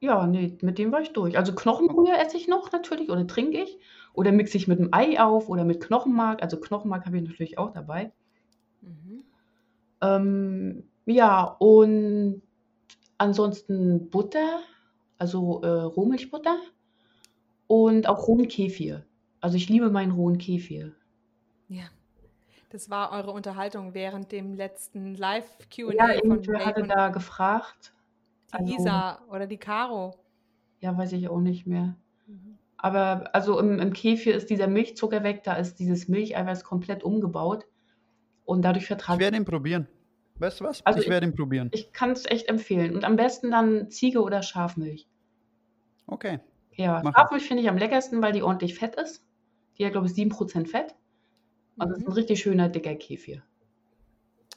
ja, nee, mit dem war ich durch. Also Knochenbrühe esse ich noch natürlich oder trinke ich. Oder mixe ich mit dem Ei auf oder mit Knochenmark. Also Knochenmark habe ich natürlich auch dabei. Mhm. Ähm, ja, und ansonsten Butter, also äh, Rohmilchbutter und auch rohen Kefir. Also ich liebe meinen rohen Kefir. Ja. Das war eure Unterhaltung während dem letzten Live-QA Ja, von irgendwer hatte da gefragt. die Also, Isa oder die Caro. ja, weiß ich auch nicht mehr. Mhm. Aber also im, im Kefir ist dieser Milchzucker weg, da ist dieses Milcheiweiß komplett umgebaut und dadurch Ich vertrage werde ihn probieren. Weißt du was? Also ich ich- werde ihn probieren. ich kann es echt empfehlen. Und am besten dann Ziege oder Schafmilch. Okay. Ja, Machen. Schafmilch finde ich am leckersten, weil die ordentlich fett ist. Die hat, glaube ich, 7% Fett. Und das ist ein Mhm. richtig schöner, dicker Kefir.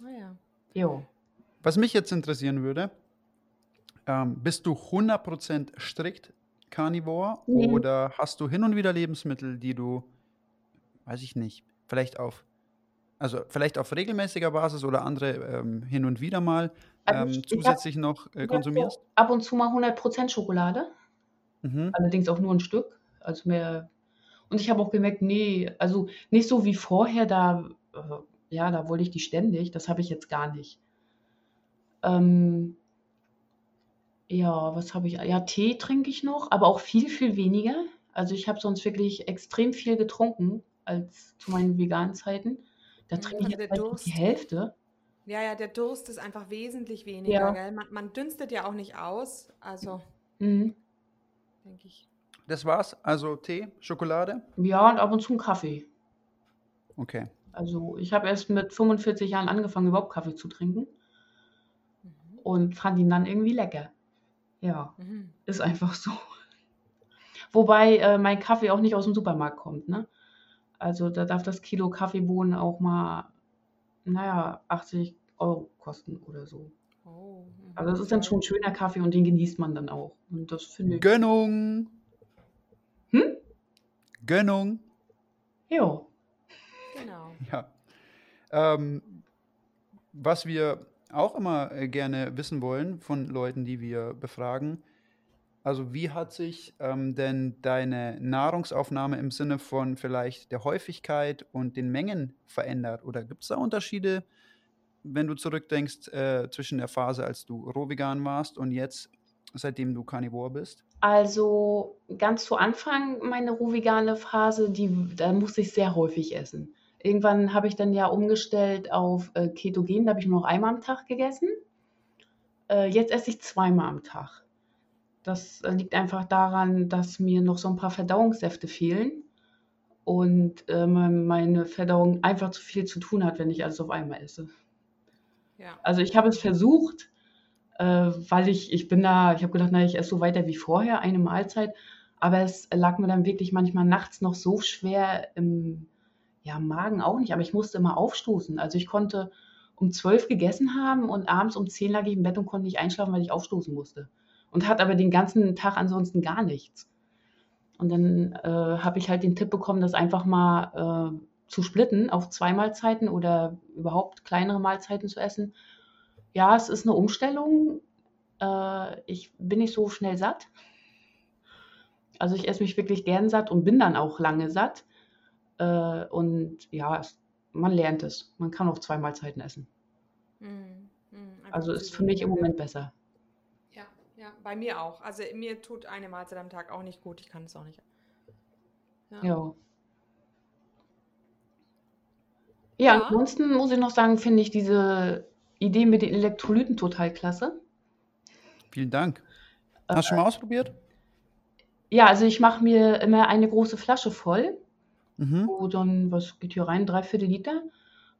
Ah, ja. Jo. Was mich jetzt interessieren würde, ähm, bist du 100% strikt Carnivore Nee. oder hast du hin und wieder Lebensmittel, die du, weiß ich nicht, vielleicht auf, also vielleicht auf regelmäßiger Basis oder andere ähm, hin und wieder mal Also ähm, ich- ich hab- zusätzlich noch äh, konsumierst? ab und zu mal 100% Schokolade. Mhm. Allerdings auch nur ein Stück. Also mehr. Und ich habe auch gemerkt, nee, also nicht so wie vorher, da, äh, ja, da wollte ich die ständig. Das habe ich jetzt gar nicht. Ähm, ja, was habe ich? Ja, Tee trinke ich noch, aber auch viel, viel weniger. Also ich habe sonst wirklich extrem viel getrunken als zu meinen veganen Zeiten. Da Mhm, trinke ich also jetzt noch Durst. die Hälfte. Ja, ja, der Durst ist einfach wesentlich weniger, Ja. gell? Man, man dünstet ja auch nicht aus. Also, Mhm. denke ich. Das war's? Also Tee, Schokolade? Ja, und ab und zu einen Kaffee. Okay. Also ich habe erst mit 45 Jahren angefangen, überhaupt Kaffee zu trinken Mhm. und fand ihn dann irgendwie lecker. Ja, Mhm. ist einfach so. [LAUGHS] Wobei äh, mein Kaffee auch nicht aus dem Supermarkt kommt, ne? Also da darf das Kilo Kaffeebohnen auch mal, naja, 80 Euro kosten oder so. Oh, mhm. Also das ist dann schon schöner Kaffee und den genießt man dann auch. Und das finde ich. Gönnung! Hm? Gönnung! Ja. Genau. Ja. Ähm, was wir auch immer äh, gerne wissen wollen von Leuten, die wir befragen, also wie hat sich ähm, denn deine Nahrungsaufnahme im Sinne von vielleicht der Häufigkeit und den Mengen verändert? Oder gibt es da Unterschiede, wenn du zurückdenkst, äh, zwischen der Phase, als du rohvegan warst und jetzt, seitdem du Carnivore bist? Also ganz zu Anfang meine rohvegane Phase, die, da musste ich sehr häufig essen. Irgendwann habe ich dann ja umgestellt auf äh, Ketogen, da habe ich nur noch einmal am Tag gegessen. Äh, jetzt esse ich zweimal am Tag. Das äh, liegt einfach daran, dass mir noch so ein paar Verdauungssäfte fehlen und äh, mein- meine Verdauung einfach zu viel zu tun hat, wenn ich alles auf einmal esse. Ja. Also ich habe es versucht, äh, weil ich, ich bin da, ich habe gedacht, na, ich esse so weiter wie vorher, eine Mahlzeit, aber es lag mir dann wirklich manchmal nachts noch so schwer im, ja, Magen auch nicht, aber ich musste immer aufstoßen. Also ich konnte um zwölf gegessen haben und abends um zehn lag ich im Bett und konnte nicht einschlafen, weil ich aufstoßen musste. Und hatte aber den ganzen Tag ansonsten gar nichts. Und dann äh, habe ich halt den Tipp bekommen, das einfach mal äh, zu splitten auf zwei Mahlzeiten oder überhaupt kleinere Mahlzeiten zu essen. Ja, es ist eine Umstellung. Äh, ich bin nicht so schnell satt. Also ich esse mich wirklich gern satt und bin dann auch lange satt. Äh, und ja, es, man lernt es. Man kann auch zwei Mahlzeiten essen. Mhm. Mhm. Also zu ist für mich im. Moment besser. Ja, ja, bei mir auch. Also mir tut eine Mahlzeit am Tag auch nicht gut. Ich kann es auch nicht. Ja. Ja. Ja, Ja. ansonsten muss ich noch sagen, finde ich diese Idee mit den Elektrolyten total klasse. Vielen Dank. Hast du schon mal ausprobiert? Ja, also ich mache mir immer eine große Flasche voll, Mhm. wo dann, was geht hier rein, drei Viertel Liter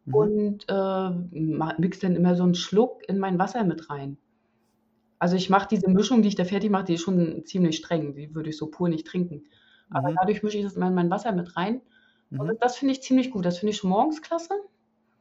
Mhm. und äh, mix dann immer so einen Schluck in mein Wasser mit rein. Also ich mache diese Mischung, die ich da fertig mache, die ist schon ziemlich streng, die würde ich so pur nicht trinken. Aber Mhm. dadurch mische ich das in mein Wasser mit rein und Mhm. das finde ich ziemlich gut. Das finde ich schon morgens klasse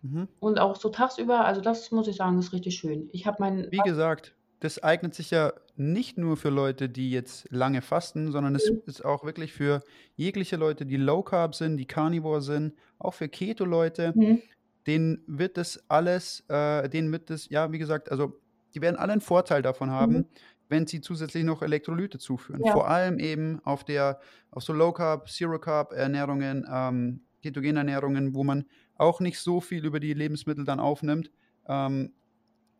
Mhm. und auch so tagsüber, also das muss ich sagen, ist richtig schön. Ich habe mein, Wie gesagt, das eignet sich ja nicht nur für Leute, die jetzt lange fasten, sondern es Mhm. ist auch wirklich für jegliche Leute, die Low Carb sind, die Carnivore sind, auch für Keto-Leute. Mhm. Denen wird das alles, äh, denen wird das, ja, wie gesagt, also die werden alle einen Vorteil davon haben, Mhm. wenn sie zusätzlich noch Elektrolyte zuführen. Ja. Vor allem eben auf der, auf so Low Carb, Zero Carb Ernährungen, ähm, Ketogenernährungen, wo man auch nicht so viel über die Lebensmittel dann aufnimmt. Ähm,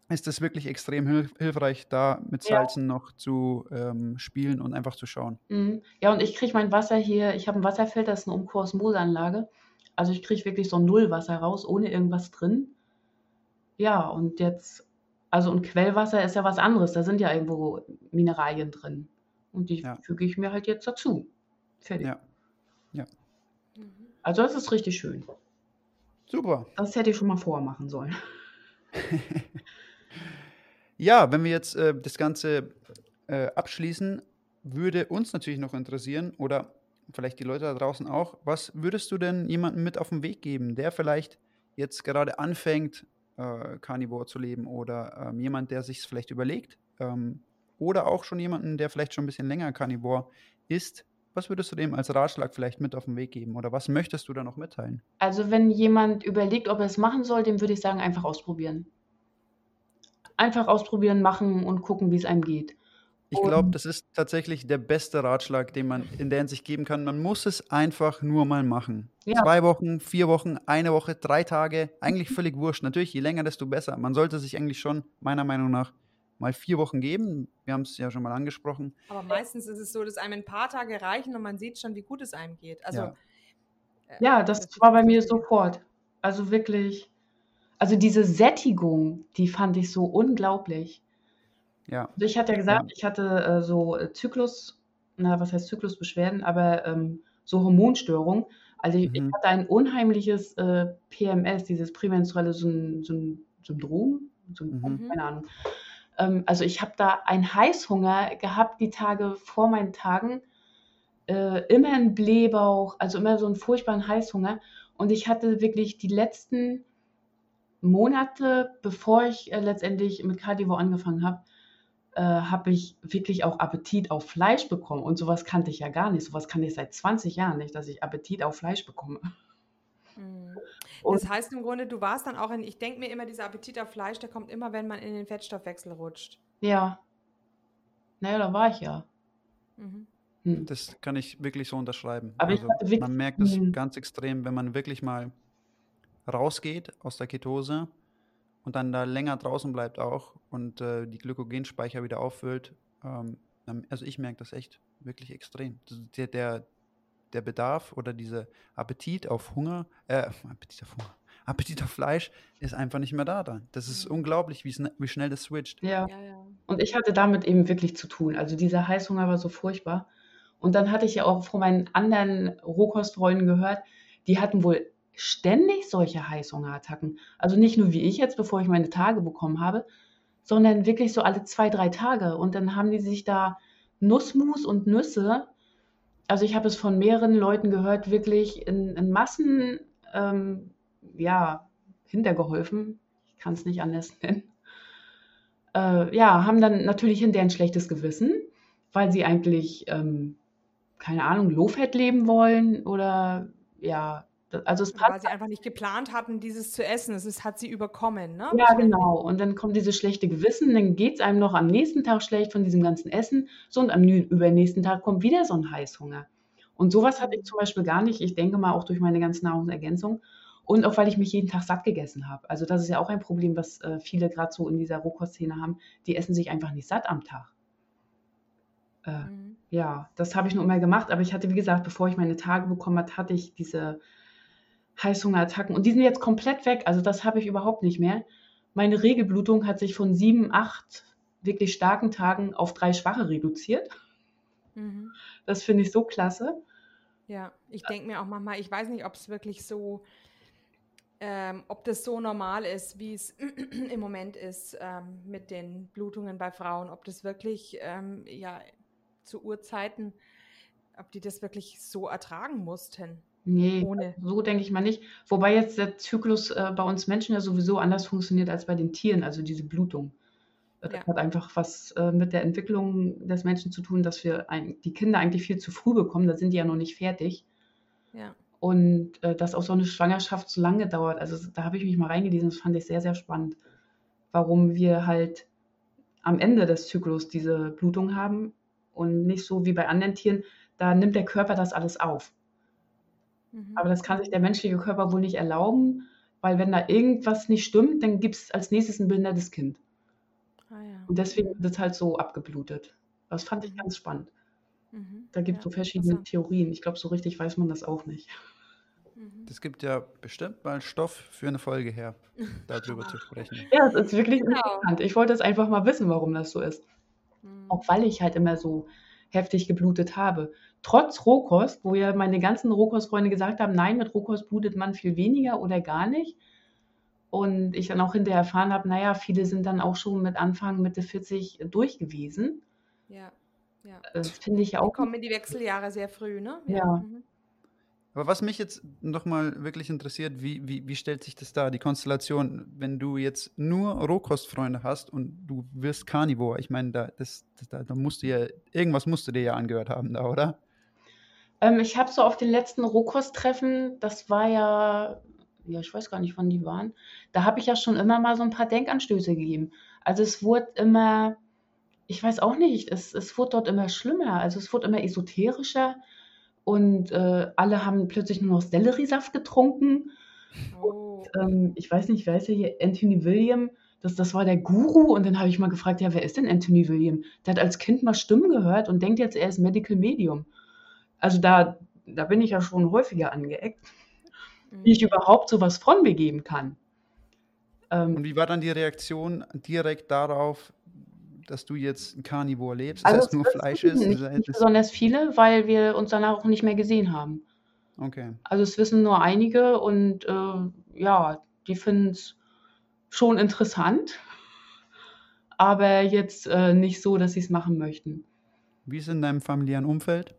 ist es wirklich extrem hilf hilfreich, da mit Ja. Salzen noch zu ähm, spielen und einfach zu schauen. Mhm. Ja, und ich kriege mein Wasser hier, ich habe einen Wasserfilter, das ist eine Umkursmosanlage. Also ich kriege wirklich so Nullwasser raus, ohne irgendwas drin. Ja, und jetzt, also und Quellwasser ist ja was anderes, da sind ja irgendwo Mineralien drin. Und die Ja. füge ich mir halt jetzt dazu. Fertig. Ja. Ja. Also das ist richtig schön. Super. Das hätte ich schon mal vormachen sollen. [LAUGHS] Ja, wenn wir jetzt äh, das Ganze äh, abschließen, würde uns natürlich noch interessieren oder vielleicht die Leute da draußen auch, was würdest du denn jemandem mit auf den Weg geben, der vielleicht jetzt gerade anfängt, äh, Carnivore zu leben oder ähm, jemand, der sich vielleicht überlegt ähm, oder auch schon jemanden, der vielleicht schon ein bisschen länger Carnivore ist, was würdest du dem als Ratschlag vielleicht mit auf den Weg geben oder was möchtest du da noch mitteilen? Also wenn jemand überlegt, ob er es machen soll, dem würde ich sagen, einfach ausprobieren. Einfach ausprobieren, machen und gucken, wie es einem geht. Ich glaube, das ist tatsächlich der beste Ratschlag, den man in der Hinsicht geben kann. Man muss es einfach nur mal machen. Ja. Zwei Wochen, vier Wochen, eine Woche, drei Tage, eigentlich völlig wurscht. Natürlich, je länger, desto besser. Man sollte sich eigentlich schon, meiner Meinung nach, mal vier Wochen geben. Wir haben es ja schon mal angesprochen. Aber meistens ist es so, dass einem ein paar Tage reichen und man sieht schon, wie gut es einem geht. Also, Ja. äh, Ja, das war bei mir sofort. Also wirklich, also diese Sättigung, die fand ich so unglaublich. Ja, Also ich hatte ja gesagt, ich hatte äh, so äh, Zyklus, na, was heißt Zyklusbeschwerden, aber ähm, so Hormonstörungen. Also ich, ich Mhm. hatte ein unheimliches äh, PMS, dieses prämenstruelle Syn Syn Syndrom, Syndrom Mhm. keine Ahnung. Ähm, also ich habe da einen Heißhunger gehabt, die Tage vor meinen Tagen, äh, immer einen Blähbauch, also immer so einen furchtbaren Heißhunger. Und ich hatte wirklich die letzten Monate, bevor ich äh, letztendlich mit Carnivore angefangen habe, äh, habe ich wirklich auch Appetit auf Fleisch bekommen. Und sowas kannte ich ja gar nicht. Sowas kann ich seit 20 Jahren nicht, dass ich Appetit auf Fleisch bekomme. Mhm. [LAUGHS] Das heißt im Grunde, du warst dann auch in, ich denke mir immer, dieser Appetit auf Fleisch, der kommt immer, wenn man in den Fettstoffwechsel rutscht. ja, naja, da war ich ja. Mhm. Hm. das kann ich wirklich so unterschreiben. Aber ich also, man merkt es Mhm. ganz extrem, wenn man wirklich mal rausgeht aus der Ketose und dann da länger draußen bleibt auch und äh, die Glykogenspeicher wieder auffüllt. Ähm, also ich merke das echt wirklich extrem. Der, der, der Bedarf oder dieser Appetit auf Hunger, äh, Appetit auf Hunger, [LAUGHS] Appetit auf Fleisch ist einfach nicht mehr da dann. Das ist unglaublich, wie, sn- wie schnell das switcht. Ja. Ja, ja. Und ich hatte damit eben wirklich zu tun. Also dieser Heißhunger war so furchtbar. Und dann hatte ich ja auch von meinen anderen Rohkostfreunden gehört, die hatten wohl ständig solche Heißhungerattacken. Also nicht nur wie ich jetzt, bevor ich meine Tage bekommen habe, sondern wirklich so alle zwei, drei Tage. Und dann haben die sich da Nussmus und Nüsse, also ich habe es von mehreren Leuten gehört, wirklich in, in Massen, ähm, ja, hintergeholfen. Ich kann es nicht anders [LAUGHS] nennen äh, ja, haben dann natürlich hinterher ein schlechtes Gewissen, weil sie eigentlich, ähm, keine Ahnung, Low-Fat leben wollen oder ja, also es Oder Weil passt. sie einfach nicht geplant hatten, dieses zu essen. Es ist, hat sie überkommen, ne? Ja, genau. Und dann kommt dieses schlechte Gewissen, dann geht es einem noch am nächsten Tag schlecht von diesem ganzen Essen. So, und am übernächsten Tag kommt wieder so ein Heißhunger. Und sowas hatte ich zum Beispiel gar nicht. Ich denke mal auch durch meine ganze Nahrungsergänzung und auch weil ich mich jeden Tag satt gegessen habe. Also das ist ja auch ein Problem, was äh, viele gerade so in dieser Rohkostszene haben. Die essen sich einfach nicht satt am Tag. Äh, Mhm. ja, das habe ich nur immer gemacht, aber ich hatte, wie gesagt, bevor ich meine Tage bekommen habe, hatte ich diese Heißhungerattacken und die sind jetzt komplett weg. Also das habe ich überhaupt nicht mehr. Meine Regelblutung hat sich von sieben, acht wirklich starken Tagen auf drei schwache reduziert. Mhm. Das finde ich so klasse. Ja, ich denke mir auch manchmal, ich weiß nicht, ob es wirklich so, ähm, ob das so normal ist, wie es [CLEARS THROAT] im Moment ist ähm, mit den Blutungen bei Frauen, ob das wirklich ähm, ja zu Urzeiten, ob die das wirklich so ertragen mussten. Nee, Ohne. so denke ich mal nicht. Wobei jetzt der Zyklus äh, bei uns Menschen ja sowieso anders funktioniert als bei den Tieren, also diese Blutung. Äh, Das Ja. hat einfach was äh, mit der Entwicklung des Menschen zu tun, dass wir ein, die Kinder eigentlich viel zu früh bekommen, da sind die ja noch nicht fertig. Ja. Und äh, dass auch so eine Schwangerschaft so lange dauert. Also da habe ich mich mal reingelesen, das fand ich sehr, sehr spannend. Warum wir halt am Ende des Zyklus diese Blutung haben und nicht so wie bei anderen Tieren, da nimmt der Körper das alles auf. Mhm. Aber das kann sich der menschliche Körper wohl nicht erlauben, weil wenn da irgendwas nicht stimmt, dann gibt es als nächstes ein behindertes Kind. Ah ja. Und deswegen wird es halt so abgeblutet. Das fand ich ganz spannend. Mhm. Da gibt es Ja, so verschiedene. Theorien. Ich glaube, so richtig weiß man das auch nicht. Mhm. Das gibt ja bestimmt mal Stoff für eine Folge her, darüber zu sprechen. [LAUGHS] Ja, es ist wirklich Genau. interessant. Ich wollte es einfach mal wissen, warum das so ist. Mhm. Auch weil ich halt immer so heftig geblutet habe. Trotz Rohkost, wo ja meine ganzen Rohkostfreunde gesagt haben, nein, mit Rohkost blutet man viel weniger oder gar nicht. Und ich dann auch hinterher erfahren habe, naja, viele sind dann auch schon mit Anfang, Mitte 40 durch gewesen. Ja. Ja. Das finde ich ja Die auch. kommen in die Wechseljahre sehr früh, ne? Ja. Mhm. Aber was mich jetzt nochmal wirklich interessiert, wie, wie, wie stellt sich das dar, die Konstellation, wenn du jetzt nur Rohkostfreunde hast und du wirst Carnivore? Ich meine, da, das, da, da musst du ja, irgendwas musst du dir ja angehört haben da, oder? Ähm, ich habe so auf den letzten Rohkosttreffen, das war ja, ja, ich weiß gar nicht, wann die waren, da habe ich ja schon immer mal so ein paar Denkanstöße gegeben. Also es wurde immer, ich weiß auch nicht, es, es wurde dort immer schlimmer, also es wurde immer esoterischer und äh, alle haben plötzlich nur noch Selleriesaft getrunken. Oh. Ähm, ich weiß nicht, wer ist der hier? Anthony William. Das, das war der Guru. Und dann habe ich mal gefragt, ja, wer ist denn Anthony William? Der hat als Kind mal Stimmen gehört und denkt jetzt, er ist Medical Medium. Also da, da bin ich ja schon häufiger angeeckt, wie ich Mhm. überhaupt sowas von mir geben kann. Ähm, Und wie war dann die Reaktion direkt darauf, dass du jetzt ein Carnivore lebst? also das heißt, es nur Fleisch ist? nicht, nicht besonders viele, weil wir uns danach auch nicht mehr gesehen haben. Okay. Also es wissen nur einige und äh, ja, die finden es schon interessant, [LAUGHS] aber jetzt äh, nicht so, dass sie es machen möchten. Wie ist in deinem familiären Umfeld?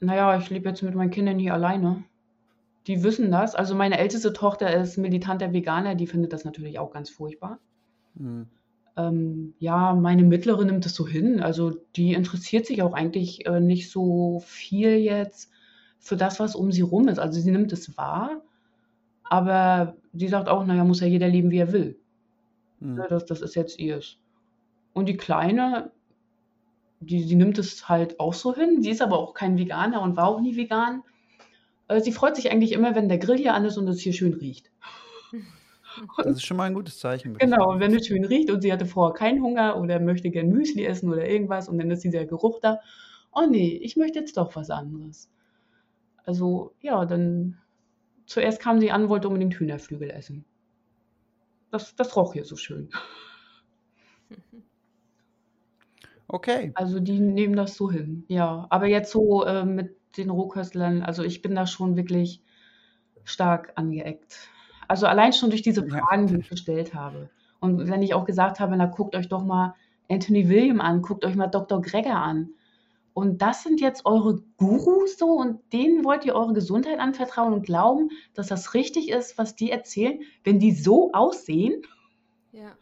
Naja, ich lebe jetzt mit meinen Kindern hier alleine. Die wissen das. Also meine älteste Tochter ist militanter Veganer, die findet das natürlich auch ganz furchtbar. Hm. Ähm, ja, meine mittlere nimmt es so hin. Also die interessiert sich auch eigentlich äh, nicht so viel jetzt für das, was um sie rum ist. Also sie nimmt es wahr, aber sie sagt auch, naja, muss ja jeder leben, wie er will. Hm. Ne, Das, das ist jetzt ihrs. Und die Kleine, die, die nimmt es halt auch so hin. Sie ist aber auch kein Veganer und war auch nie vegan. Äh, Sie freut sich eigentlich immer, wenn der Grill hier an ist und es hier schön riecht. [LAUGHS] Das ist schon mal ein gutes Zeichen. Genau, und wenn es schön riecht und sie hatte vorher keinen Hunger oder möchte gern Müsli essen oder irgendwas und dann ist dieser Geruch da. Oh nee, ich möchte jetzt doch was anderes. Also ja, dann zuerst kam sie an, wollte unbedingt Hühnerflügel essen. Das, das roch hier so schön. [LAUGHS] Okay. Also die nehmen das so hin, ja. Aber jetzt so äh, mit den Rohköstlern, also ich bin da schon wirklich stark angeeckt. Also allein schon durch diese Ja. Fragen, die ich gestellt habe. Und wenn ich auch gesagt habe, na guckt euch doch mal Anthony William an, guckt euch mal Dr. Gregor an. Und das sind jetzt eure Gurus so und denen wollt ihr eure Gesundheit anvertrauen und glauben, dass das richtig ist, was die erzählen, wenn die so aussehen. Ja.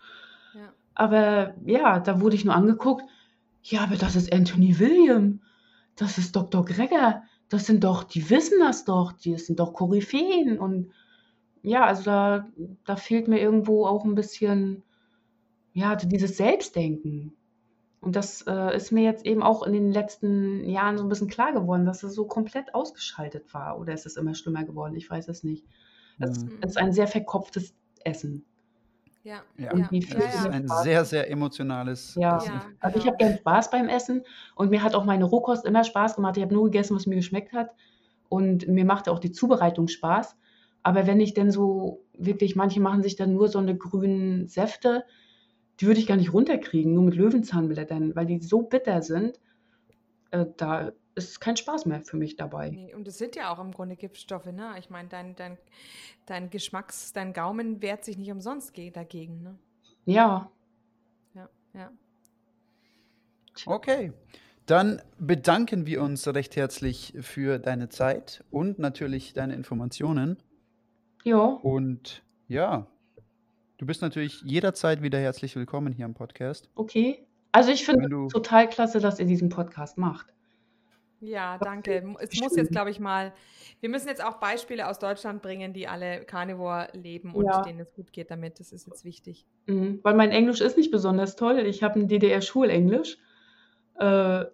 Ja. Aber ja, da wurde ich nur angeguckt. Ja, aber das ist Anthony William. Das ist Dr. Gregor. Das sind doch, die wissen das doch. Die sind doch Koryphäen. Und ja, also da, da fehlt mir irgendwo auch ein bisschen, ja, dieses Selbstdenken. Und das äh, ist mir jetzt eben auch in den letzten Jahren so ein bisschen klar geworden, dass es so komplett ausgeschaltet war. Oder ist es immer schlimmer geworden? Ich weiß es nicht. Es Mhm. ist ein sehr verkopftes Essen. Ja. Ja, Und Ja. fühlt ist ein Spaß. sehr, sehr emotionales Ja. Essen. Ja, Also ich genau. habe gern Spaß beim Essen und mir hat auch meine Rohkost immer Spaß gemacht. Ich habe nur gegessen, was mir geschmeckt hat und mir machte auch die Zubereitung Spaß. Aber wenn ich denn so wirklich, manche machen sich dann nur so eine grünen Säfte, die würde ich gar nicht runterkriegen, nur mit Löwenzahnblättern, weil die so bitter sind. Äh, da ist kein Spaß mehr für mich dabei. Nee, und es sind ja auch im Grunde Giftstoffe, ne? Ich meine, dein, dein, dein Geschmacks-, dein Gaumen wehrt sich nicht umsonst ge- dagegen, ne? Ja, Ja, ja. Okay. Dann bedanken wir uns recht herzlich für deine Zeit und natürlich deine Informationen. Ja, Und ja, du bist natürlich jederzeit wieder herzlich willkommen hier am Podcast. okay. Also ich finde es total klasse, dass ihr diesen Podcast macht. Ja, danke. Es muss jetzt, glaube ich, mal. Wir müssen jetzt auch Beispiele aus Deutschland bringen, die alle Carnivore leben und Ja. denen es gut geht damit. Das ist jetzt wichtig. Mhm, weil mein Englisch ist nicht besonders toll. Ich habe ein DDR-Schulenglisch. Äh,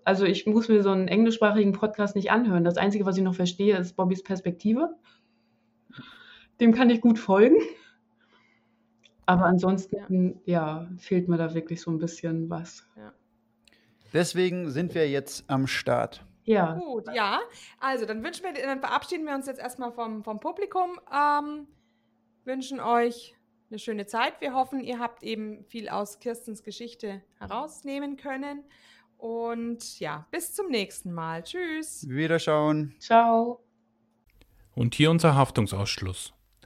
also ich muss mir so einen englischsprachigen Podcast nicht anhören. Das Einzige, was ich noch verstehe, ist Bobbys Perspektive. Dem kann ich gut folgen. Aber ansonsten, ja. fehlt mir da wirklich so ein bisschen was. Ja. Deswegen sind wir jetzt am Start. Ja. Gut, ja. Also, dann wünschen wir, dann verabschieden wir uns jetzt erstmal vom, vom Publikum. Ähm, wünschen euch eine schöne Zeit. Wir hoffen, ihr habt eben viel aus Kirstens Geschichte herausnehmen können. Und ja, bis zum nächsten Mal. Tschüss. Wiederschauen. Ciao. Und hier unser Haftungsausschluss.